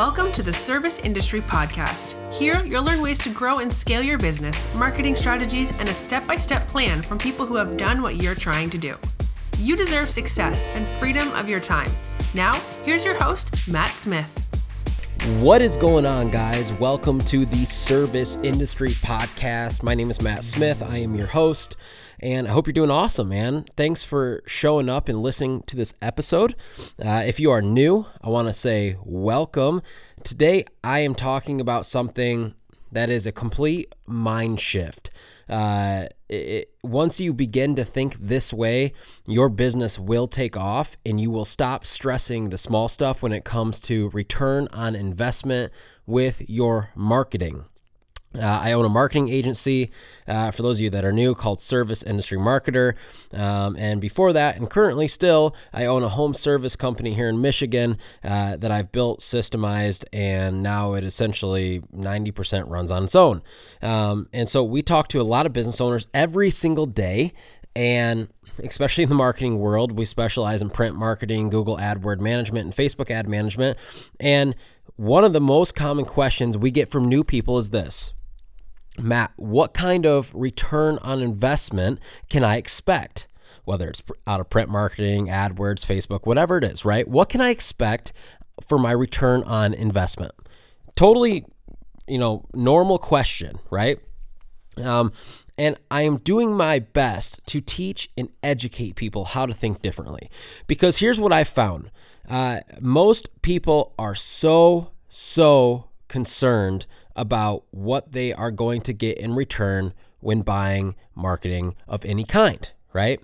Welcome to the Service Industry Podcast. Here, you'll learn ways to grow and scale your business, marketing strategies, and a step by step plan from people who have done what you're trying to do. You deserve success and freedom of your time. Now, here's your host, Matt Smith. What is going on, guys? Welcome to the Service Industry Podcast. My name is Matt Smith. I am your host and I hope you're doing awesome, man. Thanks for showing up and listening to this episode. Uh, if you are new, I want to say welcome. Today, I am talking about something that is a complete mind shift. Uh, it, once you begin to think this way, your business will take off and you will stop stressing the small stuff when it comes to return on investment with your marketing. Uh, I own a marketing agency, uh, for those of you that are new, called Service Industry Marketer. Um, and before that, and currently still, I own a home service company here in Michigan uh, that I've built, systemized, and now it essentially 90% runs on its own. Um, and so we talk to a lot of business owners every single day. And especially in the marketing world, we specialize in print marketing, Google AdWord management, and Facebook ad management. And one of the most common questions we get from new people is this Matt, what kind of return on investment can I expect? Whether it's out of print marketing, AdWords, Facebook, whatever it is, right? What can I expect for my return on investment? Totally, you know, normal question, right? Um, and I am doing my best to teach and educate people how to think differently. Because here's what I found uh, most people are so, so concerned about what they are going to get in return when buying marketing of any kind, right?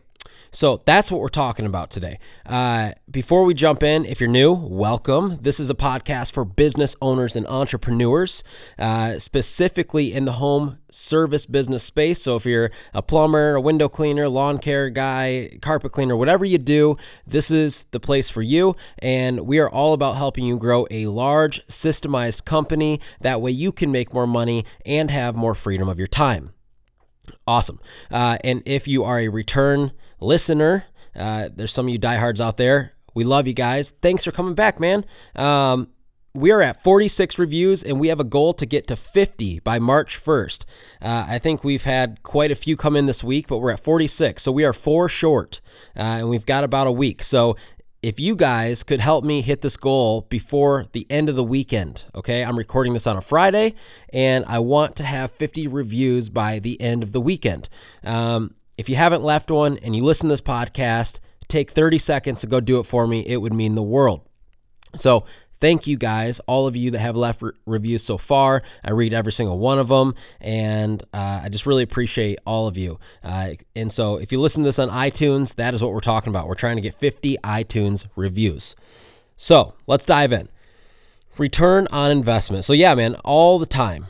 So that's what we're talking about today. Uh, before we jump in, if you're new, welcome. This is a podcast for business owners and entrepreneurs, uh, specifically in the home service business space. So if you're a plumber, a window cleaner, lawn care guy, carpet cleaner, whatever you do, this is the place for you. And we are all about helping you grow a large, systemized company. That way you can make more money and have more freedom of your time. Awesome. Uh, and if you are a return listener, uh, there's some of you diehards out there. We love you guys. Thanks for coming back, man. Um, we are at 46 reviews and we have a goal to get to 50 by March 1st. Uh, I think we've had quite a few come in this week, but we're at 46. So we are four short uh, and we've got about a week. So if you guys could help me hit this goal before the end of the weekend, okay? I'm recording this on a Friday and I want to have 50 reviews by the end of the weekend. Um, if you haven't left one and you listen to this podcast, take 30 seconds to go do it for me. It would mean the world. So Thank you guys, all of you that have left re- reviews so far. I read every single one of them, and uh, I just really appreciate all of you. Uh, and so, if you listen to this on iTunes, that is what we're talking about. We're trying to get 50 iTunes reviews. So, let's dive in. Return on investment. So, yeah, man, all the time.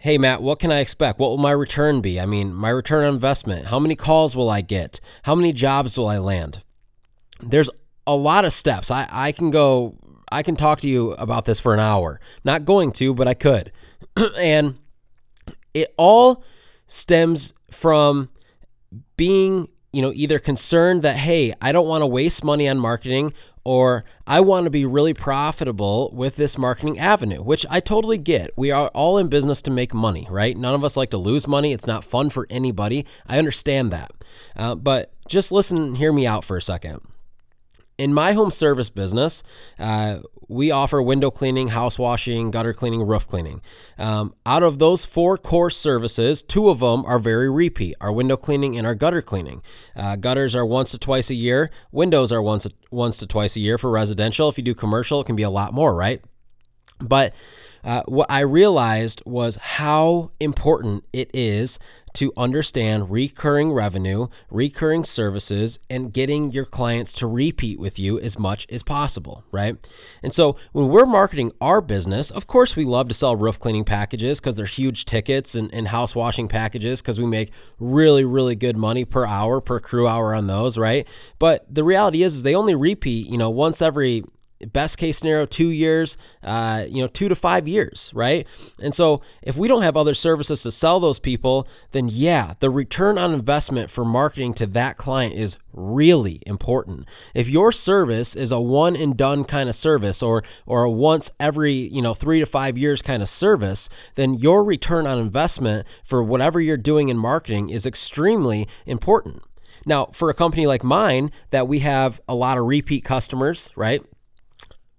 Hey, Matt, what can I expect? What will my return be? I mean, my return on investment. How many calls will I get? How many jobs will I land? There's a lot of steps. I, I can go I can talk to you about this for an hour. Not going to, but I could. and it all stems from being, you know, either concerned that, hey, I don't want to waste money on marketing or I want to be really profitable with this marketing avenue, which I totally get. We are all in business to make money, right? None of us like to lose money. It's not fun for anybody. I understand that. Uh, but just listen, hear me out for a second in my home service business, uh, we offer window cleaning, house washing, gutter cleaning, roof cleaning. Um, out of those four core services, two of them are very repeat our window cleaning and our gutter cleaning. Uh, gutters are once to twice a year, windows are once, once to twice a year for residential. If you do commercial, it can be a lot more, right? But uh, what I realized was how important it is to understand recurring revenue, recurring services, and getting your clients to repeat with you as much as possible, right? And so when we're marketing our business, of course, we love to sell roof cleaning packages because they're huge tickets and, and house washing packages because we make really, really good money per hour, per crew hour on those, right? But the reality is, is they only repeat, you know, once every best case scenario two years uh, you know two to five years right? And so if we don't have other services to sell those people then yeah the return on investment for marketing to that client is really important. If your service is a one and done kind of service or or a once every you know three to five years kind of service then your return on investment for whatever you're doing in marketing is extremely important. Now for a company like mine that we have a lot of repeat customers right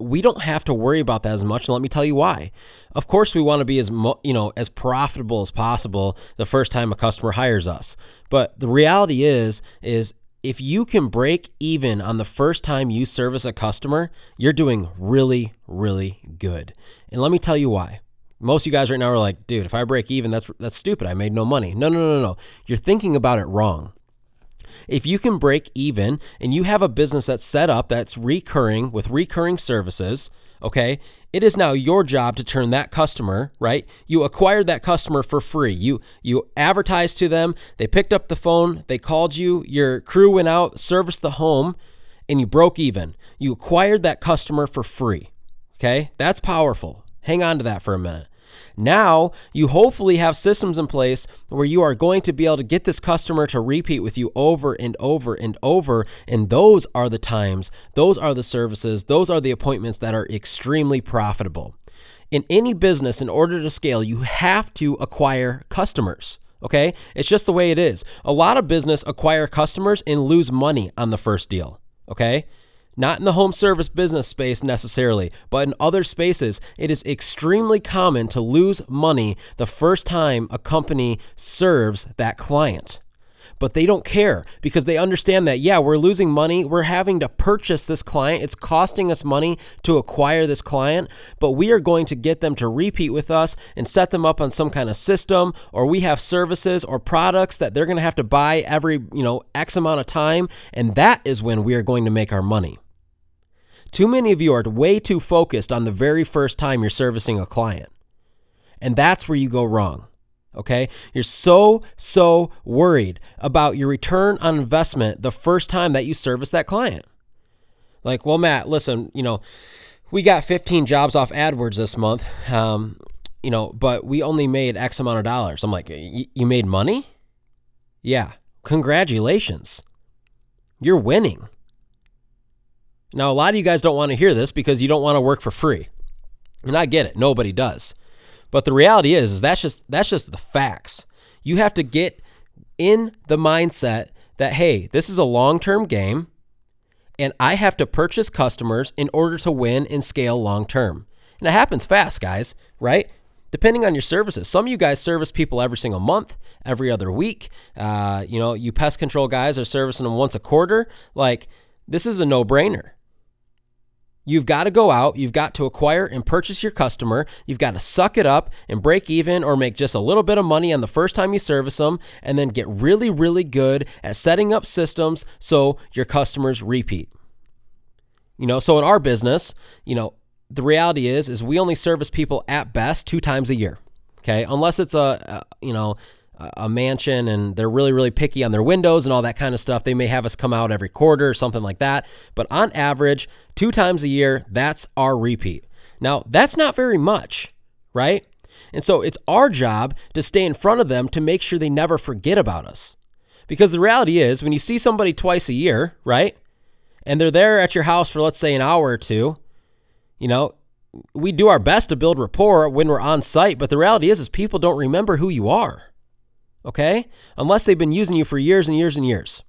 we don't have to worry about that as much and let me tell you why. Of course we want to be as you know as profitable as possible the first time a customer hires us. But the reality is is if you can break even on the first time you service a customer you're doing really really good. And let me tell you why. Most of you guys right now are like dude if i break even that's that's stupid. I made no money. No no no no. You're thinking about it wrong if you can break even and you have a business that's set up that's recurring with recurring services, okay, it is now your job to turn that customer, right? You acquired that customer for free. You you advertised to them, they picked up the phone, they called you, your crew went out, serviced the home, and you broke even. You acquired that customer for free. Okay? That's powerful. Hang on to that for a minute. Now, you hopefully have systems in place where you are going to be able to get this customer to repeat with you over and over and over. And those are the times, those are the services, those are the appointments that are extremely profitable. In any business, in order to scale, you have to acquire customers. Okay? It's just the way it is. A lot of business acquire customers and lose money on the first deal. Okay? Not in the home service business space necessarily, but in other spaces, it is extremely common to lose money the first time a company serves that client. But they don't care because they understand that, yeah, we're losing money. We're having to purchase this client. It's costing us money to acquire this client, but we are going to get them to repeat with us and set them up on some kind of system, or we have services or products that they're going to have to buy every, you know, X amount of time. And that is when we are going to make our money. Too many of you are way too focused on the very first time you're servicing a client. And that's where you go wrong. Okay? You're so, so worried about your return on investment the first time that you service that client. Like, well, Matt, listen, you know, we got 15 jobs off AdWords this month, um, you know, but we only made X amount of dollars. I'm like, you made money? Yeah. Congratulations. You're winning. Now, a lot of you guys don't want to hear this because you don't want to work for free. And I get it. Nobody does. But the reality is, is that's just that's just the facts. You have to get in the mindset that hey, this is a long-term game and I have to purchase customers in order to win and scale long term. And it happens fast, guys, right? Depending on your services. Some of you guys service people every single month, every other week. Uh, you know, you pest control guys are servicing them once a quarter. Like, this is a no brainer. You've got to go out, you've got to acquire and purchase your customer, you've got to suck it up and break even or make just a little bit of money on the first time you service them, and then get really, really good at setting up systems so your customers repeat. You know, so in our business, you know, the reality is is we only service people at best two times a year. Okay? Unless it's a, a you know, a mansion and they're really, really picky on their windows and all that kind of stuff. They may have us come out every quarter or something like that. But on average, two times a year, that's our repeat. Now, that's not very much, right? And so it's our job to stay in front of them to make sure they never forget about us. Because the reality is, when you see somebody twice a year, right? And they're there at your house for, let's say, an hour or two, you know, we do our best to build rapport when we're on site. But the reality is, is people don't remember who you are okay? Unless they've been using you for years and years and years.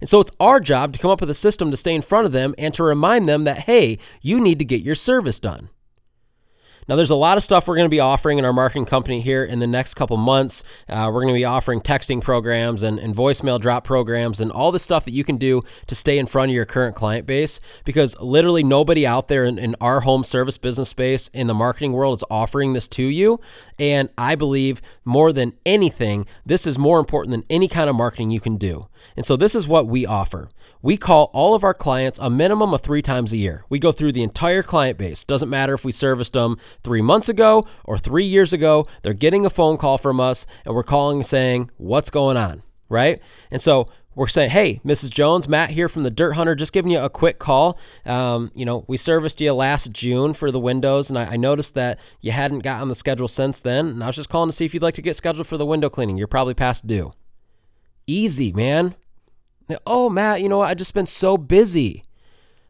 And so it's our job to come up with a system to stay in front of them and to remind them that, hey, you need to get your service done. Now, there's a lot of stuff we're going to be offering in our marketing company here in the next couple months. Uh, we're going to be offering texting programs and, and voicemail drop programs and all the stuff that you can do to stay in front of your current client base because literally nobody out there in, in our home service business space in the marketing world is offering this to you. And I believe more than anything, this is more important than any kind of marketing you can do. And so this is what we offer. We call all of our clients a minimum of three times a year. We go through the entire client base. Doesn't matter if we serviced them three months ago or three years ago, they're getting a phone call from us and we're calling and saying, What's going on? Right? And so we're saying, hey, Mrs. Jones, Matt here from the Dirt Hunter, just giving you a quick call. Um, you know, we serviced you last June for the windows, and I, I, noticed that you hadn't got on the schedule since then. And I was just calling to see if you'd like to get scheduled for the window cleaning. You're probably past due. Easy, man. Oh, Matt, you know what? I've just been so busy.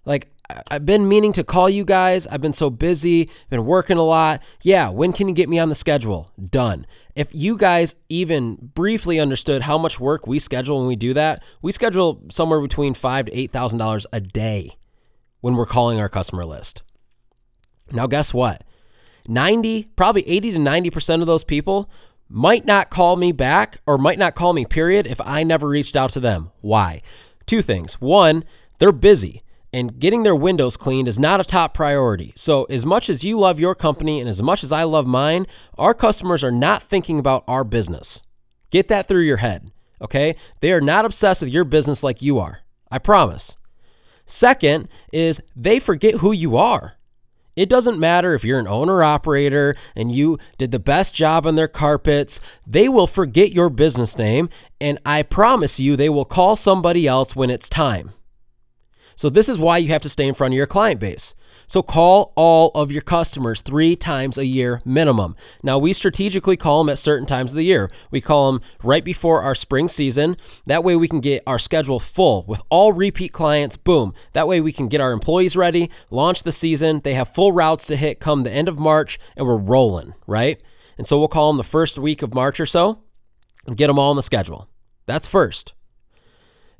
Like, I've been meaning to call you guys. I've been so busy, been working a lot. Yeah, when can you get me on the schedule? Done. If you guys even briefly understood how much work we schedule when we do that, we schedule somewhere between five to eight thousand dollars a day when we're calling our customer list. Now, guess what? 90, probably 80 to 90% of those people might not call me back or might not call me, period, if I never reached out to them. Why? Two things. One, they're busy and getting their windows cleaned is not a top priority. So, as much as you love your company and as much as I love mine, our customers are not thinking about our business. Get that through your head, okay? They are not obsessed with your business like you are. I promise. Second is they forget who you are. It doesn't matter if you're an owner operator and you did the best job on their carpets, they will forget your business name, and I promise you they will call somebody else when it's time. So this is why you have to stay in front of your client base. So call all of your customers three times a year minimum. Now we strategically call them at certain times of the year. We call them right before our spring season. That way we can get our schedule full with all repeat clients. Boom. That way we can get our employees ready, launch the season. They have full routes to hit come the end of March and we're rolling, right? And so we'll call them the first week of March or so and get them all on the schedule. That's first.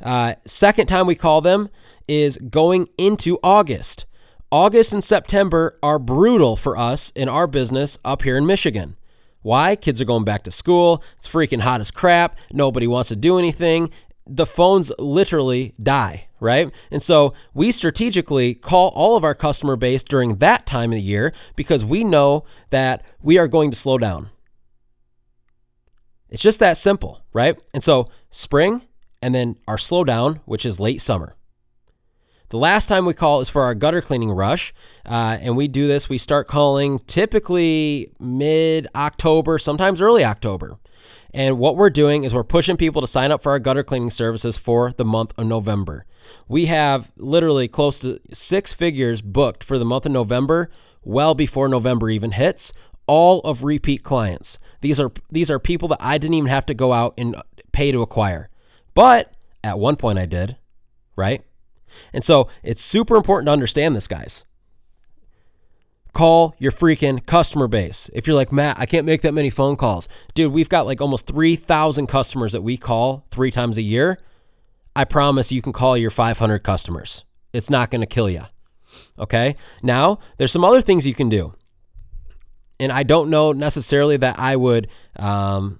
Uh, second time we call them is going into August. August and September are brutal for us in our business up here in Michigan. Why? Kids are going back to school. It's freaking hot as crap. Nobody wants to do anything. The phones literally die, right? And so we strategically call all of our customer base during that time of the year because we know that we are going to slow down. It's just that simple, right? And so spring and then our slowdown, which is late summer. The last time we call is for our gutter cleaning rush. Uh, and we do this, we start calling typically mid October, sometimes early October. And what we're doing is we're pushing people to sign up for our gutter cleaning services for the month of November. We have literally close to six figures booked for the month of November, well before November even hits. All of repeat clients. These are these are people that I didn't even have to go out and pay to acquire. But at one point I did, right? And so it's super important to understand this, guys. Call your freaking customer base. If you're like, Matt, I can't make that many phone calls. Dude, we've got like almost 3,000 customers that we call three times a year. I promise you can call your 500 customers. It's not going to kill you. Okay. Now, there's some other things you can do. And I don't know necessarily that I would um,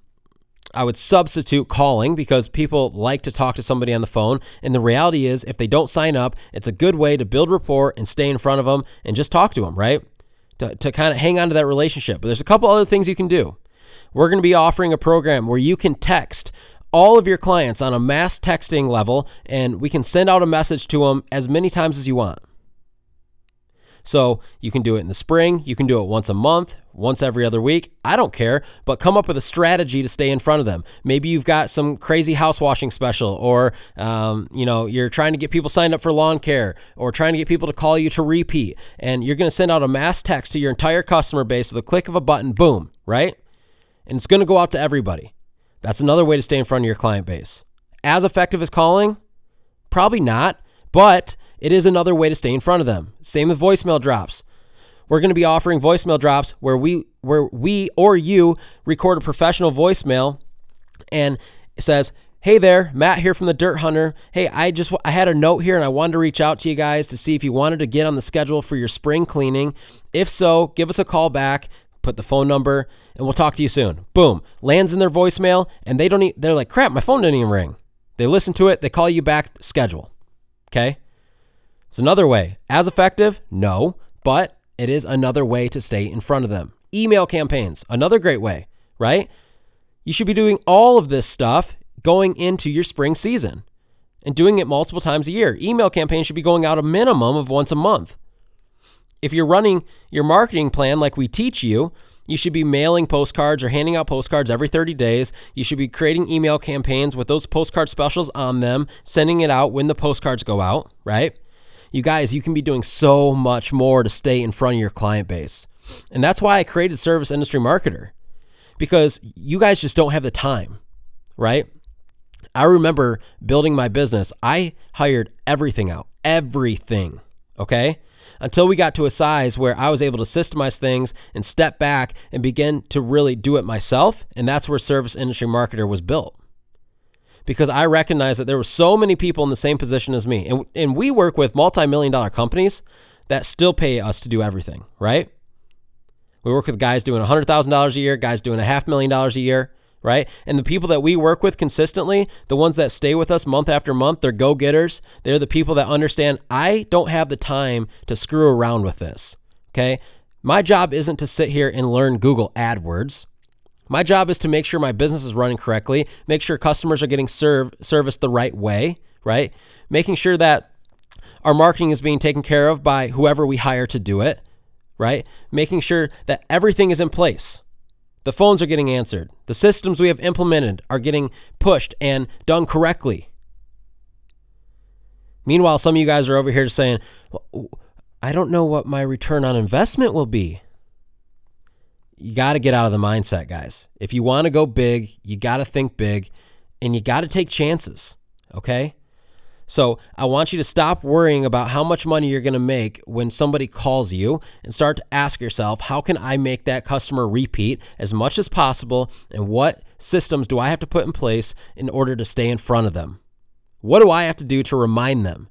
I would substitute calling because people like to talk to somebody on the phone. And the reality is, if they don't sign up, it's a good way to build rapport and stay in front of them and just talk to them, right? To, to kind of hang on to that relationship. But there's a couple other things you can do. We're going to be offering a program where you can text all of your clients on a mass texting level, and we can send out a message to them as many times as you want. So you can do it in the spring, you can do it once a month, once every other week. I don't care, but come up with a strategy to stay in front of them. Maybe you've got some crazy house washing special, or um, you know you're trying to get people signed up for lawn care, or trying to get people to call you to repeat, and you're going to send out a mass text to your entire customer base with a click of a button. Boom, right? And it's going to go out to everybody. That's another way to stay in front of your client base. As effective as calling? Probably not, but it is another way to stay in front of them. Same with voicemail drops. We're going to be offering voicemail drops where we where we or you record a professional voicemail and it says, "Hey there, Matt here from the Dirt Hunter. Hey, I just I had a note here and I wanted to reach out to you guys to see if you wanted to get on the schedule for your spring cleaning. If so, give us a call back, put the phone number, and we'll talk to you soon." Boom, lands in their voicemail and they don't e- they're like, "Crap, my phone didn't even ring." They listen to it, they call you back, schedule. Okay? It's another way. As effective? No, but it is another way to stay in front of them. Email campaigns, another great way, right? You should be doing all of this stuff going into your spring season and doing it multiple times a year. Email campaigns should be going out a minimum of once a month. If you're running your marketing plan like we teach you, You should be mailing postcards or handing out postcards every 30 days. You should be creating email campaigns with those postcard specials on them, sending it out when the postcards go out, right? You guys, you can be doing so much more to stay in front of your client base. And that's why I created Service Industry Marketer because you guys just don't have the time, right? I remember building my business, I hired everything out, everything, okay? until we got to a size where I was able to systemize things and step back and begin to really do it myself. And that's where Service Industry Marketer was built. Because I recognized that there were so many people in the same position as me. And, and we work with multi million dollar companies that still pay us to do everything, right? We work with guys doing $100,000 a year, guys doing a half million dollars a year right? And the people that we work with consistently, the ones that stay with us month after month, they're go getters. They're the people that understand I don't have the time to screw around with this. Okay. My job isn't to sit here and learn Google AdWords. My job is to make sure my business is running correctly, make sure customers are getting served serviced the right way, right? Making sure that our marketing is being taken care of by whoever we hire to do it, right? Making sure that everything is in place. The phones are getting answered. The systems we have implemented are getting pushed and done correctly. Meanwhile, some of you guys are over here saying, well, I don't know what my return on investment will be. You got to get out of the mindset, guys. If you want to go big, you got to think big and you got to take chances. Okay? So I want you to stop worrying about how much money you're going to make when somebody calls you and start to ask yourself, how can I make that customer repeat as much as possible? And what systems do I have to put in place in order to stay in front of them? What do I have to do to remind them?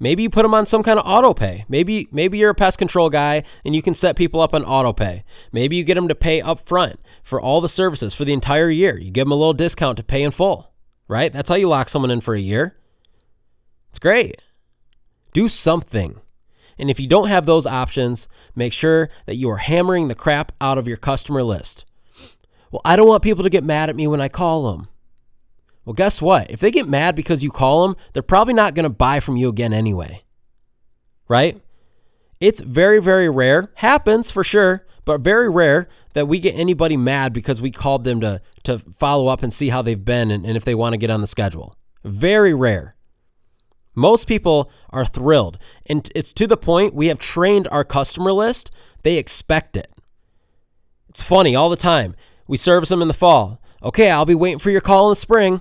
Maybe you put them on some kind of auto pay. Maybe maybe you're a pest control guy and you can set people up on auto pay. Maybe you get them to pay up front for all the services for the entire year. You give them a little discount to pay in full right? That's how you lock someone in for a year. It's great. Do something. And if you don't have those options, make sure that you are hammering the crap out of your customer list. Well, I don't want people to get mad at me when I call them. Well, guess what? If they get mad because you call them, they're probably not going to buy from you again anyway. Right? It's very, very rare, happens for sure, but very rare that we get anybody mad because we called them to, to follow up and see how they've been and, and if they want to get on the schedule. Very rare. Most people are thrilled. And it's to the point we have trained our customer list, they expect it. It's funny all the time. We service them in the fall. Okay, I'll be waiting for your call in the spring.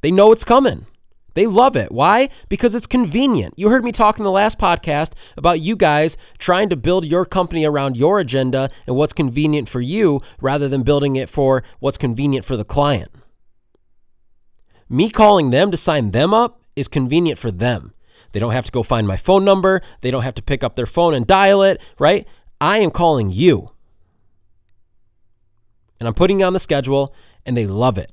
They know it's coming. They love it. Why? Because it's convenient. You heard me talk in the last podcast about you guys trying to build your company around your agenda and what's convenient for you rather than building it for what's convenient for the client. Me calling them to sign them up is convenient for them. They don't have to go find my phone number, they don't have to pick up their phone and dial it, right? I am calling you. And I'm putting you on the schedule, and they love it.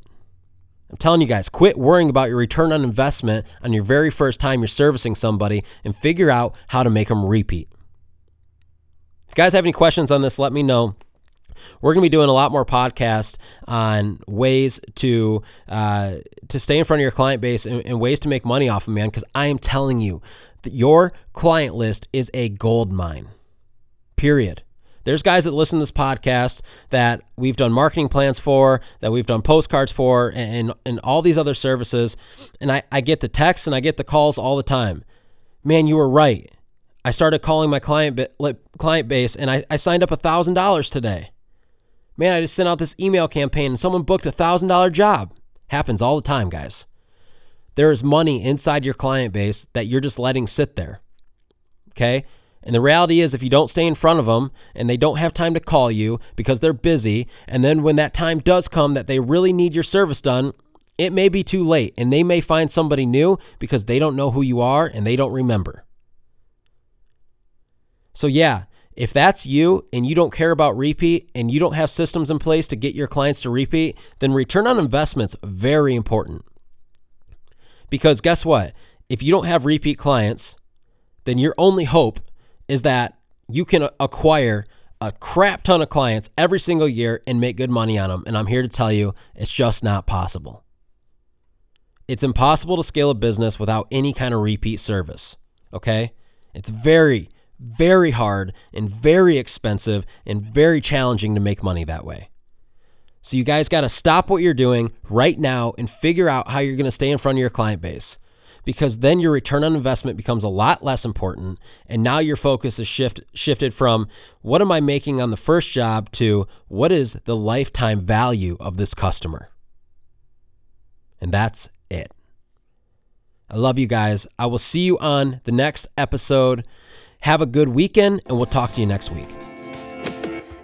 I'm telling you guys, quit worrying about your return on investment on your very first time you're servicing somebody and figure out how to make them repeat. If you guys have any questions on this, let me know. We're going to be doing a lot more podcasts on ways to uh, to stay in front of your client base and, and ways to make money off of man. Because I am telling you that your client list is a gold mine. Period. There's guys that listen to this podcast that we've done marketing plans for, that we've done postcards for, and, and all these other services. And I, I get the texts and I get the calls all the time. Man, you were right. I started calling my client client base and I, I signed up $1,000 today. Man, I just sent out this email campaign and someone booked a $1,000 job. Happens all the time, guys. There is money inside your client base that you're just letting sit there. Okay? And the reality is, if you don't stay in front of them and they don't have time to call you because they're busy, and then when that time does come that they really need your service done, it may be too late and they may find somebody new because they don't know who you are and they don't remember. So, yeah, if that's you and you don't care about repeat and you don't have systems in place to get your clients to repeat, then return on investment's very important. Because guess what? If you don't have repeat clients, then your only hope is that you can acquire a crap ton of clients every single year and make good money on them. And I'm here to tell you it's just not possible. It's impossible to scale a business without any kind of repeat service. Okay? It's very, very hard and very expensive and very challenging to make money that way. So you guys got to stop what you're doing right now and figure out how you're going to stay in front of your client base because then your return on investment becomes a lot less important and now your focus is shift shifted from what am I making on the first job to what is the lifetime value of this customer. And that's it. I love you guys. I will see you on the next episode. Have a good weekend and we'll talk to you next week.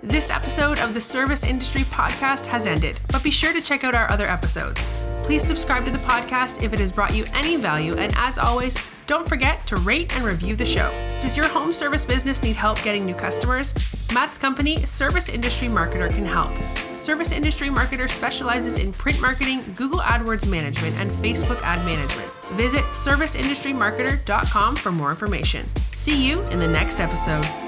This episode of the Service Industry Podcast has ended, but be sure to check out our other episodes. Please subscribe to the podcast if it has brought you any value, and as always, don't forget to rate and review the show. Does your home service business need help getting new customers? Matt's company, Service Industry Marketer, can help. Service Industry Marketer specializes in print marketing, Google AdWords management, and Facebook ad management. Visit serviceindustrymarketer.com for more information. See you in the next episode.